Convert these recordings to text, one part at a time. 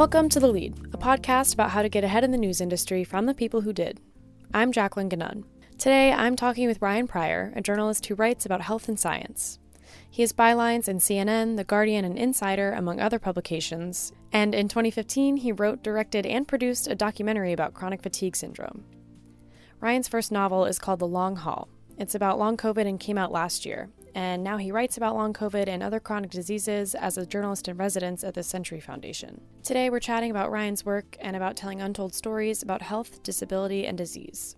Welcome to The Lead, a podcast about how to get ahead in the news industry from the people who did. I'm Jacqueline GaNun. Today, I'm talking with Ryan Prior, a journalist who writes about health and science. He has bylines in CNN, The Guardian, and Insider, among other publications, and in 2015, he wrote, directed, and produced a documentary about chronic fatigue syndrome. Ryan's first novel is called The Long Haul. It's about long COVID and came out last year, and now he writes about long COVID and other chronic diseases as a journalist in residence at the Century Foundation. Today, we're chatting about Ryan's work and about telling untold stories about health, disability, and disease.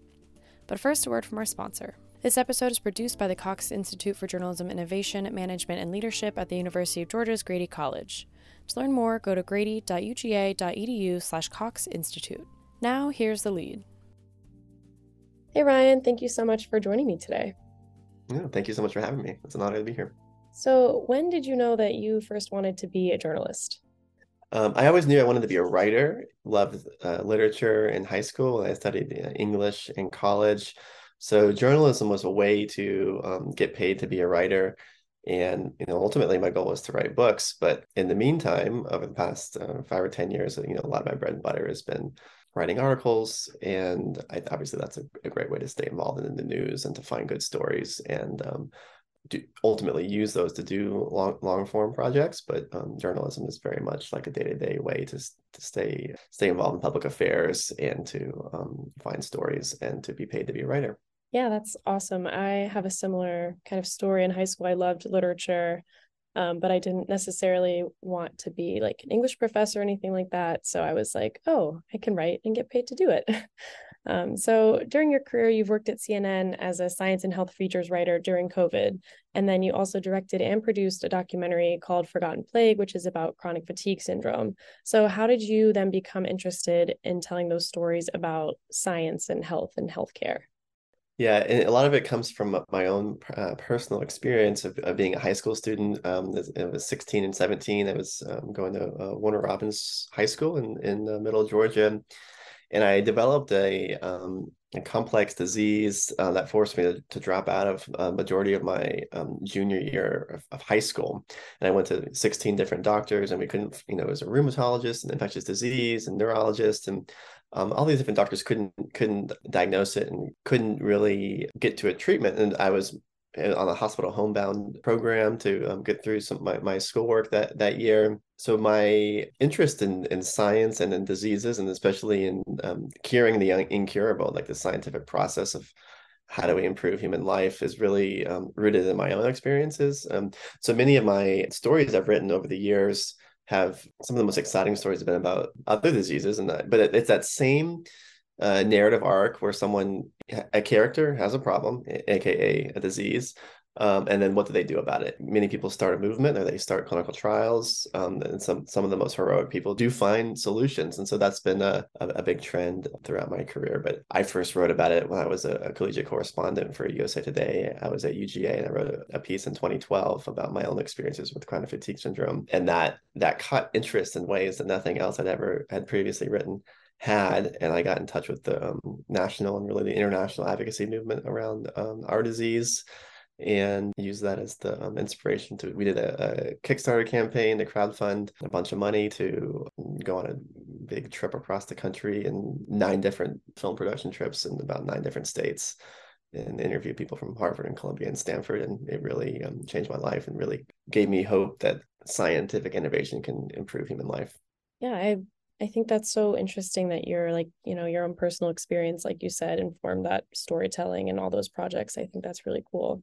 But first, a word from our sponsor. This episode is produced by the Cox Institute for Journalism Innovation, Management, and Leadership at the University of Georgia's Grady College. To learn more, go to grady.uga.edu slash Cox Institute. Now, here's the lead. Hey, Ryan, thank you so much for joining me today. Yeah, thank you so much for having me. It's an honor to be here. So, when did you know that you first wanted to be a journalist? Um, I always knew I wanted to be a writer. Loved uh, literature in high school. I studied uh, English in college, so journalism was a way to um, get paid to be a writer. And you know, ultimately, my goal was to write books. But in the meantime, over the past uh, five or ten years, you know, a lot of my bread and butter has been writing articles and I, obviously that's a, a, great way to stay involved in the news and to find good stories and um, do, ultimately use those to do long long form projects but um, journalism is very much like a day-to-day way to, to stay stay involved in public affairs and to um, find stories and to be paid to be a writer. Yeah that's awesome. I have a similar kind of story in high school. I loved literature um, but I didn't necessarily want to be like an English professor or anything like that. So I was like, oh, I can write and get paid to do it. um, so during your career, you've worked at CNN as a science and health features writer during COVID. And then you also directed and produced a documentary called Forgotten Plague, which is about chronic fatigue syndrome. So, how did you then become interested in telling those stories about science and health and healthcare? Yeah, and a lot of it comes from my own uh, personal experience of, of, being a high school student. Um, I was 16 and 17. I was um, going to uh, Warner Robins High School in in the middle of Georgia, and I developed a, um, a complex disease uh, that forced me to, to drop out of a majority of my um, junior year of, of, high school. And I went to 16 different doctors, and we couldn't, you know, it was a rheumatologist and infectious disease and neurologist, and um, all these different doctors couldn't couldn't diagnose it and couldn't really get to a treatment. And I was on a hospital homebound program to um, get through some my, my schoolwork that that year. So my interest in in science and in diseases, and especially in um, curing the incurable, like the scientific process of how do we improve human life, is really um, rooted in my own experiences. Um, so many of my stories I've written over the years have some of the most exciting stories have been about other diseases and that, but it's that same uh, narrative arc where someone a character has a problem aka a disease um, and then what do they do about it? Many people start a movement or they start clinical trials um, and some some of the most heroic people do find solutions. And so that's been a, a, big trend throughout my career. But i first wrote about it when i was a, a collegiate correspondent for usa today. I was at uga and i wrote a, a piece in 2012 about my own experiences with chronic fatigue syndrome. And that that caught interest in ways that nothing else i'd ever had previously written had. And i got in touch with the um, national and really the international advocacy movement around um, our disease and use that as the um, inspiration to we did a, a, kickstarter campaign to crowdfund a bunch of money to go on a big trip across the country and nine different film production trips in about nine different states and interview people from harvard and columbia and stanford and it really um, changed my life and really gave me hope that scientific innovation can improve human life yeah i I think that's so interesting that your like, you know, your own personal experience, like you said, informed that storytelling and all those projects. I think that's really cool.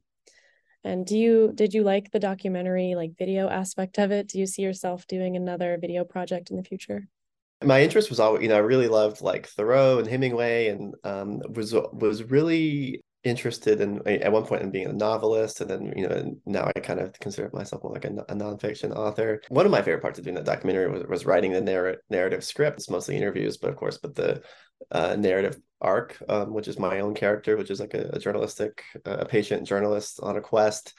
And do you did you like the documentary like video aspect of it? Do you see yourself doing another video project in the future? My interest was always, you know, I really loved like Thoreau and Hemingway, and um, was was really interested in at one point in being a novelist and then you know now i kind of consider myself more like a, a nonfiction author one of my favorite parts of doing that documentary was, was writing the narr- narrative script it's mostly interviews but of course but the uh, narrative arc um, which is my own character which is like a, a journalistic uh, a patient journalist on a quest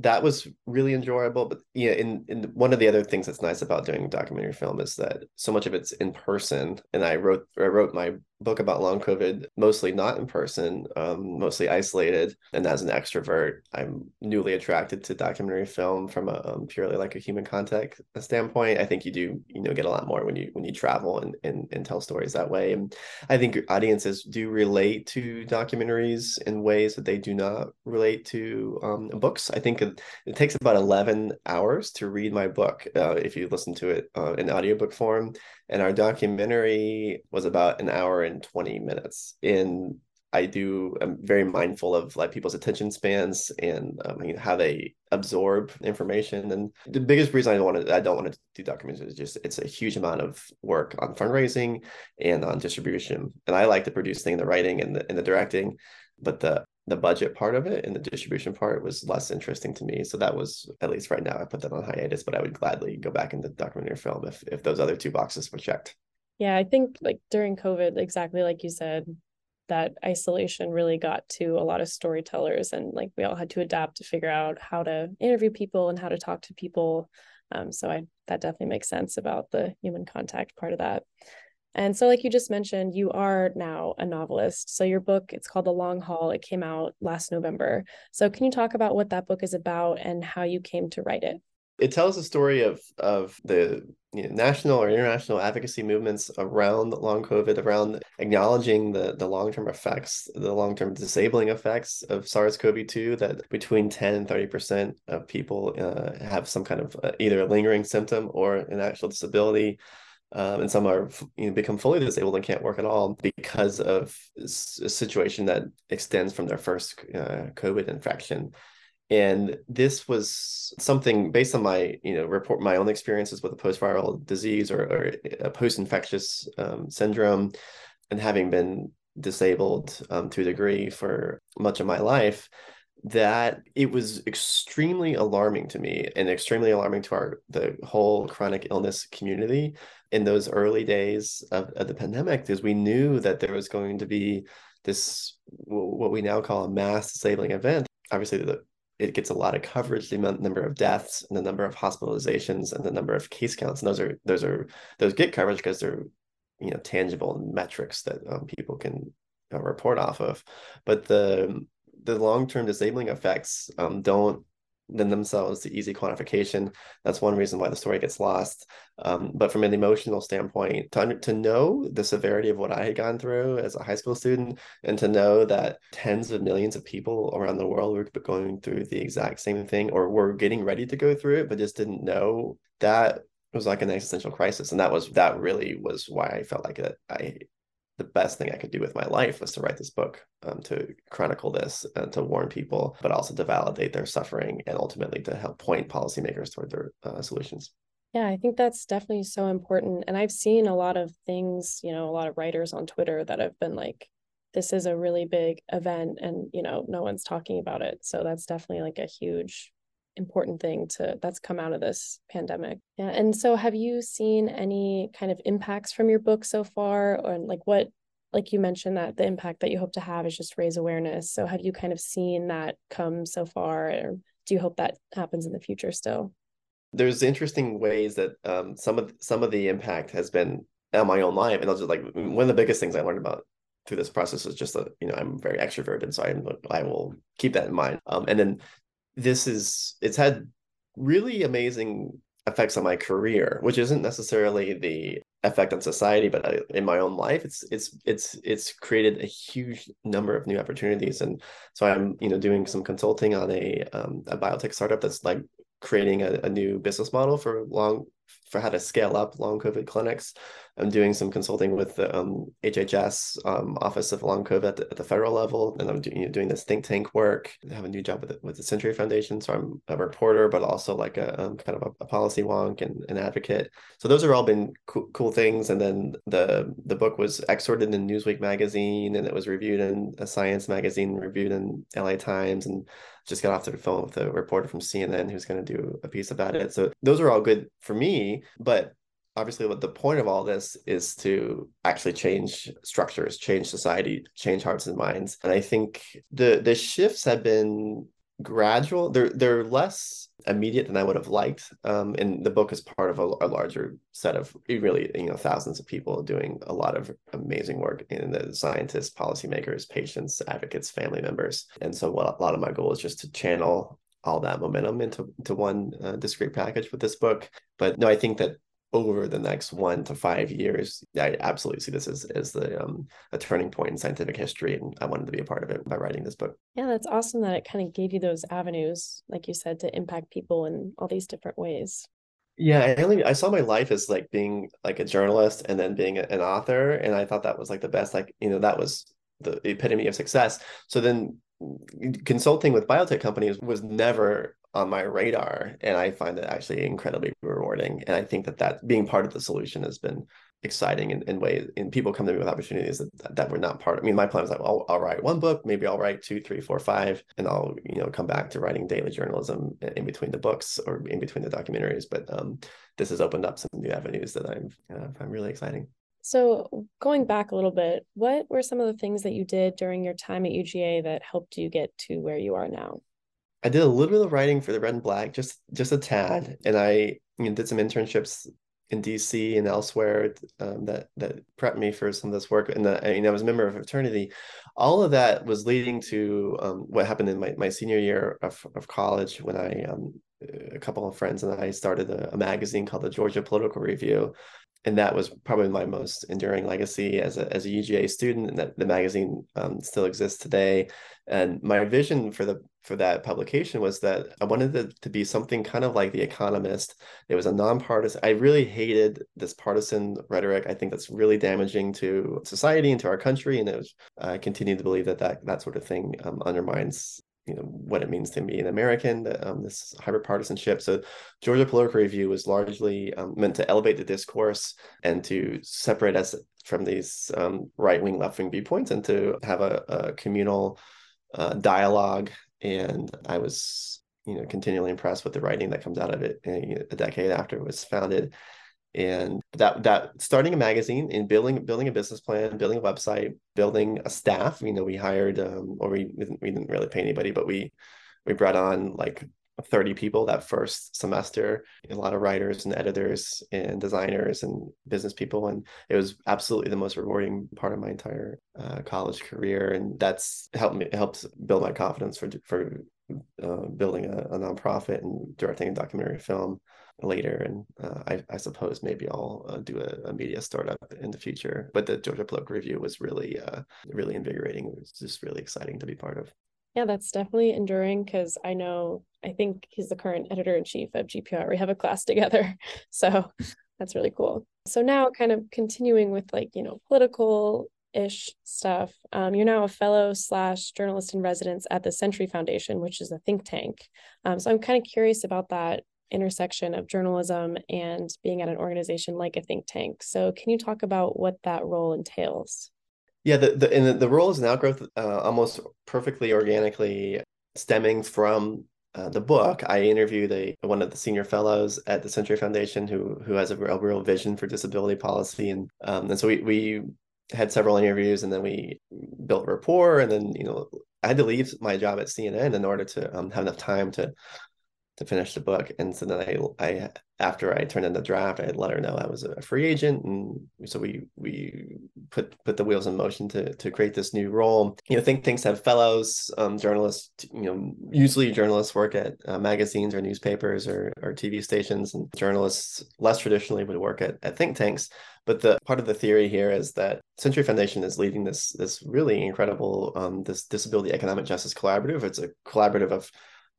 that was really enjoyable. But yeah, in in one of the other things that's nice about doing documentary film is that so much of it's in person. And I wrote I wrote my book about long COVID, mostly not in person, um, mostly isolated. And as an extrovert, I'm newly attracted to documentary film from a um, purely like a human contact standpoint. I think you do, you know, get a lot more when you when you travel and and, and tell stories that way. And I think audiences do relate to documentaries in ways that they do not relate to um, books. I think it, it, takes about 11 hours to read my book uh, if you listen to it uh, in audiobook form and our documentary was about an hour and 20 minutes in I do. I'm very mindful of like people's attention spans and um, you know, how they absorb information. And the biggest reason I don't want to I don't want to do documentaries is just it's a huge amount of work on fundraising and on distribution. And I like to produce things, the writing and the and the directing, but the the budget part of it and the distribution part was less interesting to me. So that was at least right now I put that on hiatus, but I would gladly go back into documentary film if if those other two boxes were checked. Yeah, I think like during COVID, exactly like you said, that isolation really got to a lot of storytellers and like we all had to adapt to figure out how to interview people and how to talk to people. Um, so I that definitely makes sense about the human contact part of that. And so, like you just mentioned, you are now a novelist. So, your book, it's called The Long Haul. It came out last November. So, can you talk about what that book is about and how you came to write it? It tells the story of of the you know, national or international advocacy movements around long COVID, around acknowledging the, the long term effects, the long term disabling effects of SARS CoV 2, that between 10 and 30% of people uh, have some kind of uh, either a lingering symptom or an actual disability um, and some are you know become fully disabled and can't work at all because of a situation that extends from their first uh, COVID infection. And this was something based on my you know report my own experiences with a post-viral disease or, or a post-infectious um, syndrome, and having been disabled um, to a degree for much of my life that it was extremely alarming to me and extremely alarming to our the whole chronic illness community in those early days of, of the pandemic because we knew that there was going to be this what we now call a mass disabling event. Obviously the, it gets a lot of coverage the number of deaths and the number of hospitalizations and the number of case counts and those are those are those get coverage because they're you know tangible metrics that um, people can uh, report off of. But the the long-term disabling effects um, don't lend themselves to easy quantification. That's one reason why the story gets lost. Um, but from an emotional standpoint, to, to know the severity of what I had gone through as a high school student, and to know that tens of millions of people around the world were going through the exact same thing or were getting ready to go through it, but just didn't know that was like an existential crisis. And that was that really was why I felt like it, I the best thing I could do with my life was to write this book, um, to chronicle this, and to warn people, but also to validate their suffering and ultimately to help point policymakers toward their uh, solutions. Yeah, I think that's definitely so important. And I've seen a lot of things, you know, a lot of writers on Twitter that have been like, this is a really big event and, you know, no one's talking about it. So that's definitely like a huge important thing to that's come out of this pandemic. Yeah. And so have you seen any kind of impacts from your book so far? Or like what like you mentioned that the impact that you hope to have is just raise awareness. So have you kind of seen that come so far or do you hope that happens in the future still? There's interesting ways that um, some of some of the impact has been on my own life. And I was just like one of the biggest things I learned about through this process is just that you know I'm very extroverted, so I'm I will keep that in mind. Um, and then this is it's had really amazing effects on my career, which isn't necessarily the effect on society, but uh, in my own life, it's it's it's it's created a huge number of new opportunities. And so I'm you know doing some consulting on a um, a biotech startup that's like creating a, a new business model for long for how to scale up long COVID clinics. I'm doing some consulting with the um, HHS um, Office of Long COVID at the, at the federal level, and I'm do, you know, doing this think tank work. I have a new job with the, with the Century Foundation, so I'm a reporter, but also like a um, kind of a, a, policy wonk and an advocate. So those have all been cool, cool things. And then the the book was excerpted in Newsweek magazine, and it was reviewed in a Science magazine, reviewed in LA Times, and just got off the phone with a reporter from CNN who's going to do a piece about it. So those are all good for me, but obviously what the point of all this is to actually change structures change society change hearts and minds and i think the the shifts have been gradual. They're they're less immediate than I would have liked. Um, and the book is part of a, a, larger set of really you know thousands of people doing a lot of amazing work in the scientists, policymakers, patients, advocates, family members. And so what a lot of my goal is just to channel all that momentum into into one uh, discrete package with this book. But no, I think that over the next one to five years, I absolutely see this as, as the um, a turning point in scientific history, and I wanted to be a part of it by writing this book. Yeah, that's awesome that it kind of gave you those avenues, like you said, to impact people in all these different ways. Yeah, I only I saw my life as like being like a journalist and then being an author, and I thought that was like the best, like you know, that was the epitome of success. So then consulting with biotech companies was never on my radar and i find it actually incredibly rewarding and i think that that being part of the solution has been exciting in, in ways and people come to me with opportunities that, that were not part of I mean my plan was like well, I'll, I'll write one book maybe I'll write two three four five and I'll you know come back to writing daily journalism in between the books or in between the documentaries but um, this has opened up some new avenues that I'm uh, I'm really exciting so, going back a little bit, what were some of the things that you did during your time at UGA that helped you get to where you are now? I did a little bit of writing for the Red and Black, just just a tad, and I you know, did some internships in DC and elsewhere um, that that prepped me for some of this work. And the, I, I was a member of a fraternity. All of that was leading to um, what happened in my, my senior year of, of college when I um, a couple of friends and I started a, a magazine called the Georgia Political Review, and that was probably my most enduring legacy as a as a UGA student, and that the magazine um, still exists today. And my vision for the for that publication was that I wanted it to be something kind of like The Economist. It was a nonpartisan. I really hated this partisan rhetoric. I think that's really damaging to society and to our country. And it was I continue to believe that that that sort of thing um, undermines you know what it means to be an American, um, this hybrid partisanship. So, Georgia Political Review was largely um, meant to elevate the discourse and to separate us from these um, right wing, left wing viewpoints, and to have a, a communal uh, dialogue. And I was, you know, continually impressed with the writing that comes out of it. A, a decade after it was founded, and that that starting a magazine and building building a business plan building a website building a staff you know we hired um or we didn't, we didn't really pay anybody but we we brought on like 30 people that first semester a lot of writers and editors and designers and business people. And it was absolutely the most rewarding part of my entire uh, college career. And that's helped me helps build my confidence for for uh, building a, a nonprofit and directing a documentary film later and uh, I, I, suppose maybe i'll uh, do a, a, media startup in the future. But the georgia political review was really uh, really invigorating. It was just really exciting to be part of. Yeah that's definitely enduring because i know i think he's the current editor-in-chief of gpr we have a class together so that's really cool. So now kind of continuing with like you know political ish stuff um, you're now a fellow slash journalist in residence at the century foundation which is a think tank. Um, so i'm kind of curious about that intersection of journalism and being at an organization like a think tank. So, can you talk about what that role entails? Yeah, the the and the, role is an outgrowth, uh, almost perfectly organically stemming from uh, the book. I interviewed a one of the senior fellows at the Century Foundation who who has a real, real vision for disability policy, and um, and so we we had several interviews, and then we built rapport, and then you know I had to leave my job at CNN in order to um, have enough time to to finish the book. And so then I, I after I turned in the draft, I let her know I was a free agent, and so we we put put the wheels in motion to to create this new role. You know, think tanks have fellows, um, journalists. You know, usually journalists work at uh, magazines or newspapers or or TV stations, and journalists less traditionally would work at at think tanks. But the part of the theory here is that Century Foundation is leading this this really incredible um, this disability economic justice collaborative. It's a collaborative of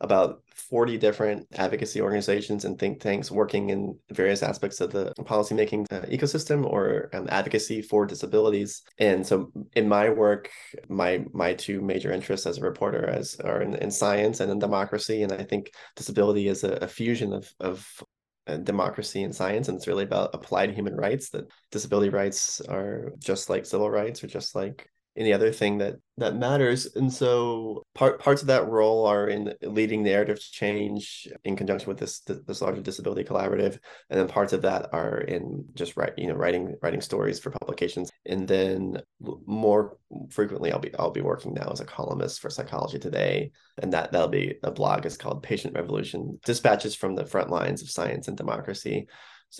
about 40 different advocacy organizations and think tanks working in various aspects of the policymaking uh, ecosystem or um, advocacy for disabilities. And so in my work, my my two major interests as a reporter as are in, in science and in democracy. And I think disability is a, a fusion of, of uh, democracy and science and it's really about applied human rights that disability rights are just like civil rights or just like any other thing that that matters. And so part parts of that role are in leading narrative change in conjunction with this this larger disability collaborative, and then parts of that are in just write you know writing writing stories for publications. And then more frequently, I'll be I'll be working now as a columnist for Psychology Today, and that that'll be a blog is called Patient Revolution: Dispatches from the Front Lines of Science and Democracy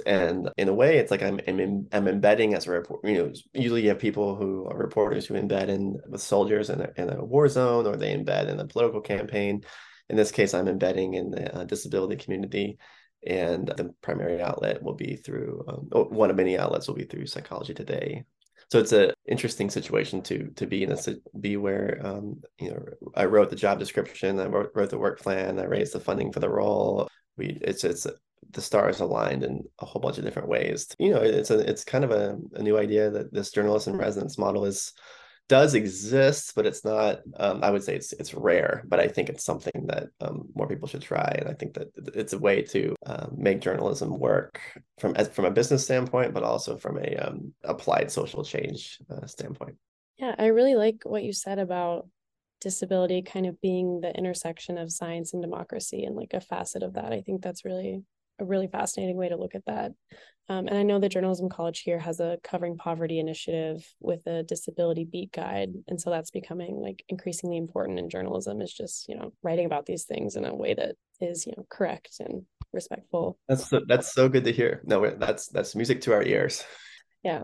and in a way it's like i'm i'm, I'm embedding as a report you know usually you have people who are reporters who embed in with soldiers in a, in a war zone or they embed in a political campaign in this case i'm embedding in the uh, disability community and the primary outlet will be through um, one of many outlets will be through psychology today so it's an interesting situation to to be in a be where um, you know I wrote the job description, I wrote, wrote the work plan, I raised the funding for the role. We it's it's the stars aligned in a whole bunch of different ways. You know, it's a it's kind of a, a new idea that this journalist in residence model is does exist, but it's not. Um, I would say it's it's rare, but I think it's something that um, more people should try, and I think that it's a way to uh, make journalism work from from a business standpoint, but also from a um, applied social change uh, standpoint. Yeah, I really like what you said about disability kind of being the intersection of science and democracy and like a facet of that. I think that's really a really fascinating way to look at that. Um, and I know the Journalism College here has a covering poverty initiative with a disability beat guide. And so that's becoming like increasingly important in journalism is just, you know, writing about these things in a way that is, you know, correct and respectful. That's so, that's so good to hear. No, that's that's music to our ears. Yeah.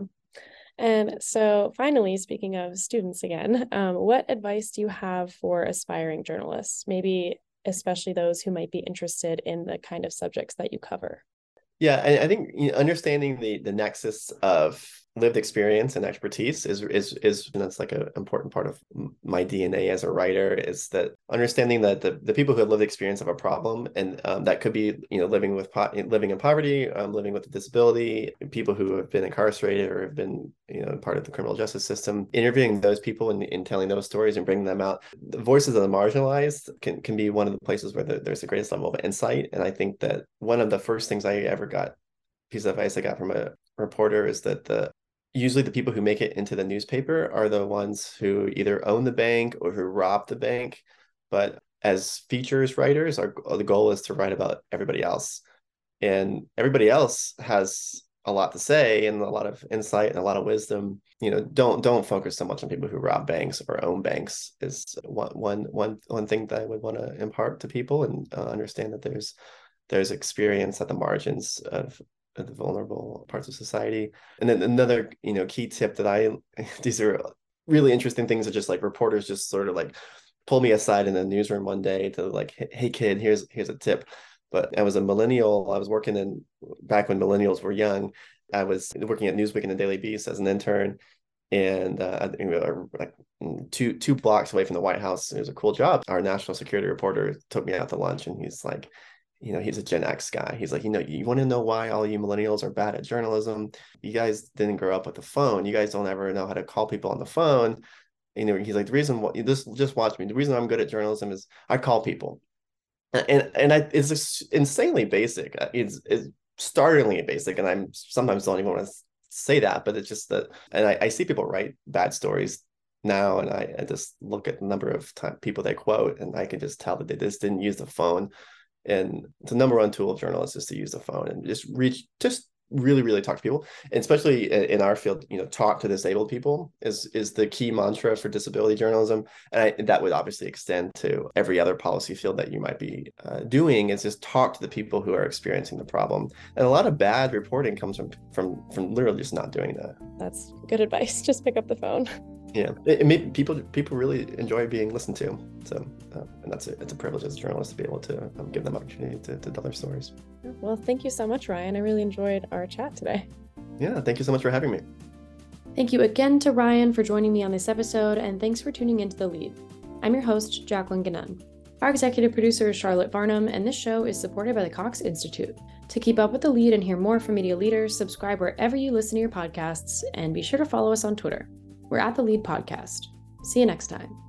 And so, finally, speaking of students again, um, what advice do you have for aspiring journalists? Maybe especially those who might be interested in the kind of subjects that you cover? Yeah, I, I think you know, understanding the the nexus of lived experience and expertise is is is and that's like an important part of my DNA as a writer is that understanding that the, the people who have lived experience of a problem and um, that could be you know living with po- living in poverty um, living with a disability people who have been incarcerated or have been you know part of the criminal justice system interviewing those people and, and telling those stories and bringing them out the voices of the marginalized can, can be one of the places where the, there's the greatest level of insight. And I think that one of the first things I ever got piece of advice I got from a reporter is that the usually the people who make it into the newspaper are the ones who either own the bank or who rob the bank. But as features writers, our the goal is to write about everybody else, and everybody else has a lot to say and a lot of insight and a lot of wisdom. You know, don't don't focus so much on people who rob banks or own banks. Is one one one one thing that I would want to impart to people and uh, understand that there's there's experience at the margins of the vulnerable parts of society. And then another, you know, key tip that I these are really interesting things that just like reporters just sort of like pull me aside in the newsroom one day to like, hey kid, here's here's a tip. But I was a millennial. I was working in back when millennials were young. I was working at Newsweek and the Daily Beast as an intern, and uh, like two two blocks away from the White House. It was a cool job. Our national security reporter took me out to lunch, and he's like, you know, he's a Gen X guy. He's like, you know, you want to know why all you millennials are bad at journalism? You guys didn't grow up with the phone. You guys don't ever know how to call people on the phone. You know, he's like, the reason what this just watch me. The reason I'm good at journalism is I call people, and and I it's insanely basic. Uh, it's it's startlingly basic, and I'm sometimes don't even want to say that, but it's just that, and I, I see people write bad stories now, and I, I just look at the number of time, people they quote, and I can just tell that they just didn't use the phone and the number one tool of journalists is to use the phone and just reach just really really talk to people. And especially in our field you know talk to disabled people is is the key mantra for disability journalism. And I, that would obviously extend to every other policy field that you might be uh, doing is just talk to the people who are experiencing the problem. And a lot of bad reporting comes from from from literally just not doing that. That's good advice. Just pick up the phone yeah. It, it made people people really enjoy being listened to. So uh, and that's a, it's a privilege as a journalist to be able to um, give them opportunity to, to tell their stories. Well thank you so much ryan. I really enjoyed our chat today. Yeah thank you so much for having me. Thank you again to ryan for joining me on this episode and thanks for tuning into the lead. I'm your host jacqueline GaNun. Our executive producer is Charlotte Varnum, and this show is supported by the Cox Institute. To keep up with the lead and hear more from media leaders, subscribe wherever you listen to your podcasts, and be sure to follow us on Twitter. We're at the Lead Podcast. See you next time.